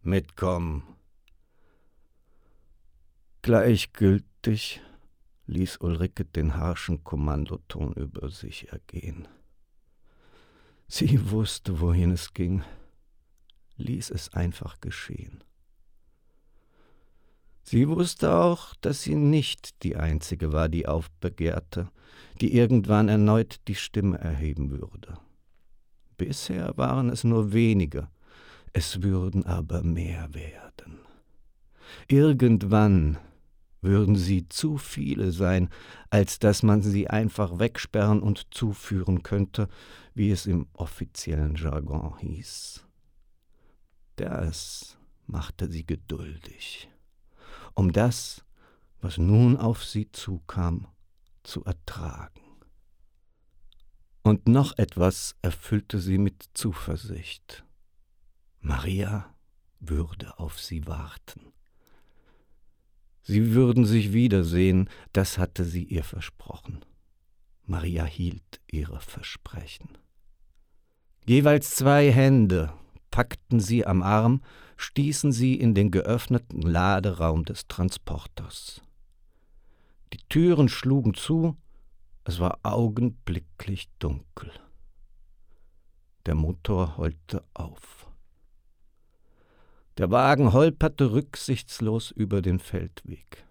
Speaker 1: Mitkommen. Gleichgültig ließ Ulrike den harschen Kommandoton über sich ergehen. Sie wusste, wohin es ging, ließ es einfach geschehen. Sie wusste auch, dass sie nicht die Einzige war, die aufbegehrte, die irgendwann erneut die Stimme erheben würde. Bisher waren es nur wenige, es würden aber mehr werden. Irgendwann würden sie zu viele sein, als dass man sie einfach wegsperren und zuführen könnte, wie es im offiziellen Jargon hieß. Das machte sie geduldig, um das, was nun auf sie zukam, zu ertragen. Und noch etwas erfüllte sie mit Zuversicht. Maria würde auf sie warten. Sie würden sich wiedersehen, das hatte sie ihr versprochen. Maria hielt ihre Versprechen. Jeweils zwei Hände packten sie am Arm, stießen sie in den geöffneten Laderaum des Transporters. Die Türen schlugen zu, es war augenblicklich dunkel. Der Motor heulte auf. Der Wagen holperte rücksichtslos über den Feldweg.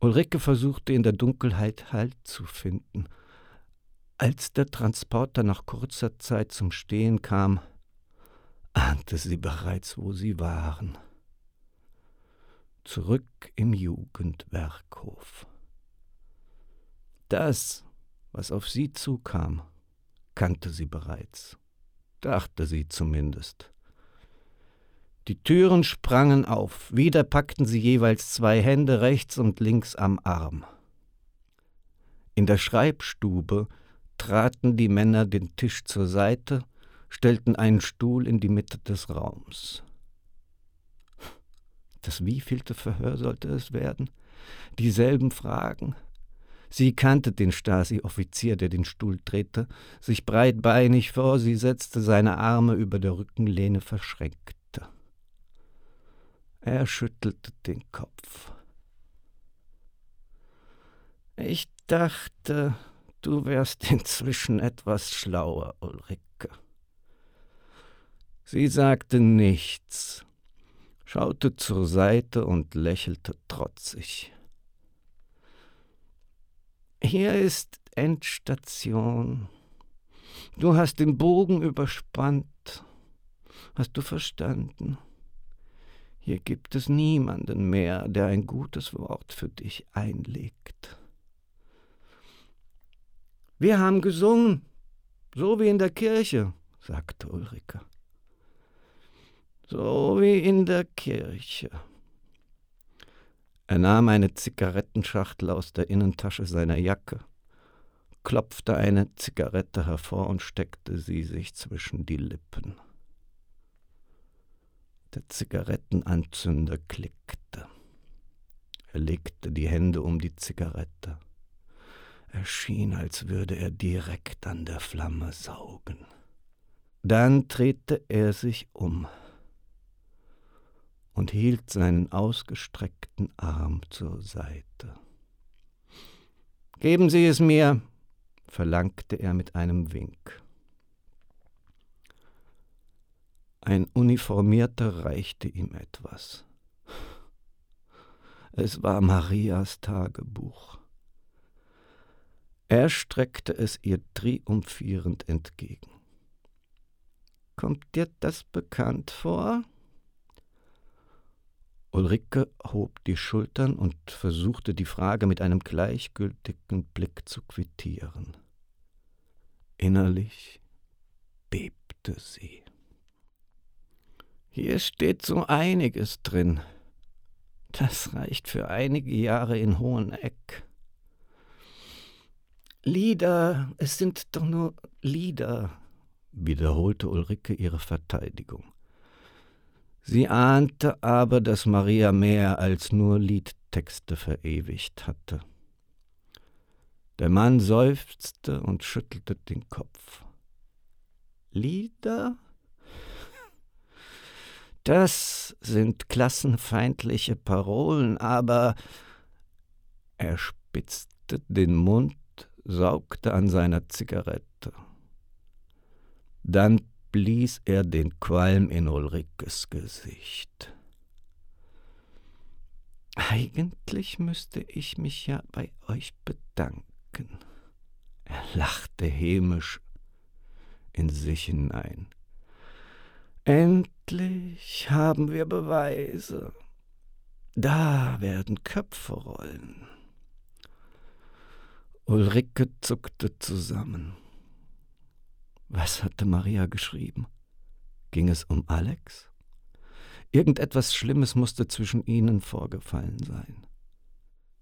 Speaker 1: Ulrike versuchte in der Dunkelheit Halt zu finden. Als der Transporter nach kurzer Zeit zum Stehen kam, ahnte sie bereits, wo sie waren. Zurück im Jugendwerkhof. Das, was auf sie zukam, kannte sie bereits, dachte sie zumindest. Die Türen sprangen auf, wieder packten sie jeweils zwei Hände rechts und links am Arm. In der Schreibstube traten die Männer den Tisch zur Seite, stellten einen Stuhl in die Mitte des Raums. Das wievielte Verhör sollte es werden? Dieselben Fragen, Sie kannte den Stasi-Offizier, der den Stuhl drehte, sich breitbeinig vor sie setzte, seine Arme über der Rückenlehne verschränkte. Er schüttelte den Kopf. Ich dachte, du wärst [LAUGHS] inzwischen etwas schlauer, Ulrike. Sie sagte nichts, schaute zur Seite und lächelte trotzig. Hier ist Endstation. Du hast den Bogen überspannt. Hast du verstanden? Hier gibt es niemanden mehr, der ein gutes Wort für dich einlegt. Wir haben gesungen, so wie in der Kirche, sagte Ulrike. So wie in der Kirche. Er nahm eine Zigarettenschachtel aus der Innentasche seiner Jacke, klopfte eine Zigarette hervor und steckte sie sich zwischen die Lippen. Der Zigarettenanzünder klickte. Er legte die Hände um die Zigarette. Er schien, als würde er direkt an der Flamme saugen. Dann drehte er sich um und hielt seinen ausgestreckten Arm zur Seite. Geben Sie es mir, verlangte er mit einem Wink. Ein Uniformierter reichte ihm etwas. Es war Marias Tagebuch. Er streckte es ihr triumphierend entgegen. Kommt dir das bekannt vor? Ulrike hob die Schultern und versuchte die Frage mit einem gleichgültigen Blick zu quittieren. Innerlich bebte sie. Hier steht so einiges drin. Das reicht für einige Jahre in Hoheneck. Lieder, es sind doch nur Lieder, wiederholte Ulrike ihre Verteidigung. Sie ahnte aber, dass Maria mehr als nur Liedtexte verewigt hatte. Der Mann seufzte und schüttelte den Kopf. Lieder? Das sind klassenfeindliche Parolen, aber er spitzte den Mund, saugte an seiner Zigarette. Dann blies er den Qualm in Ulrikes Gesicht. Eigentlich müsste ich mich ja bei euch bedanken. Er lachte hämisch in sich hinein. Endlich haben wir Beweise. Da werden Köpfe rollen. Ulrike zuckte zusammen. Was hatte Maria geschrieben? Ging es um Alex? Irgendetwas Schlimmes musste zwischen ihnen vorgefallen sein.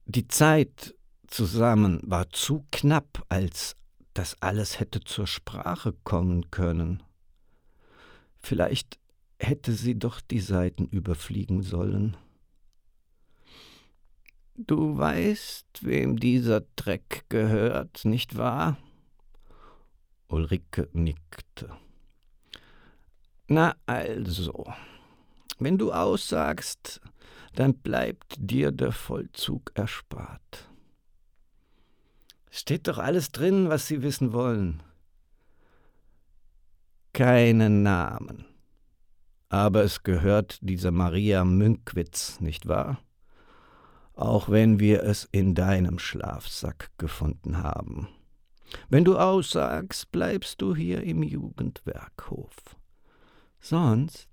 Speaker 1: Die Zeit zusammen war zu knapp, als dass alles hätte zur Sprache kommen können. Vielleicht hätte sie doch die Seiten überfliegen sollen. Du weißt, wem dieser Dreck gehört, nicht wahr? Ulrike nickte. Na also, wenn du aussagst, dann bleibt dir der Vollzug erspart. Steht doch alles drin, was sie wissen wollen. Keinen Namen. Aber es gehört dieser Maria Münkwitz, nicht wahr? Auch wenn wir es in deinem Schlafsack gefunden haben. Wenn du aussagst, bleibst du hier im Jugendwerkhof. Sonst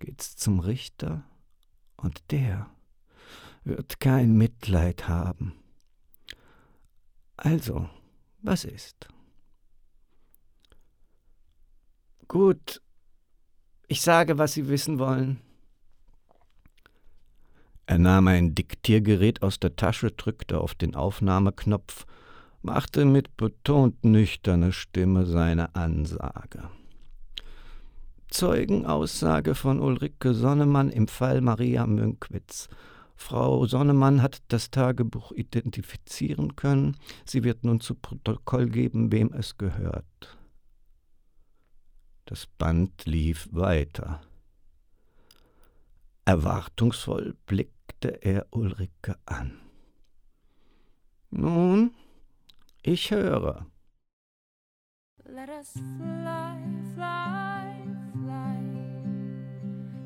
Speaker 1: geht's zum Richter und der wird kein Mitleid haben. Also, was ist? Gut, ich sage, was Sie wissen wollen. Er nahm ein Diktiergerät aus der Tasche, drückte auf den Aufnahmeknopf machte mit betont nüchterner Stimme seine Ansage. Zeugenaussage von Ulrike Sonnemann im Fall Maria Münkwitz. Frau Sonnemann hat das Tagebuch identifizieren können. Sie wird nun zu Protokoll geben, wem es gehört. Das Band lief weiter. Erwartungsvoll blickte er Ulrike an. Nun, ich höre.
Speaker 2: Let us fly, fly, fly.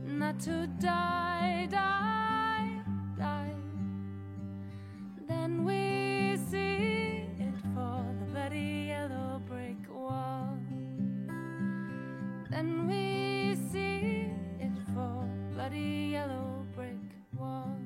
Speaker 2: Not to die, die, die. Then we see it for the bloody yellow brick wall. Then we see it for bloody yellow brick wall.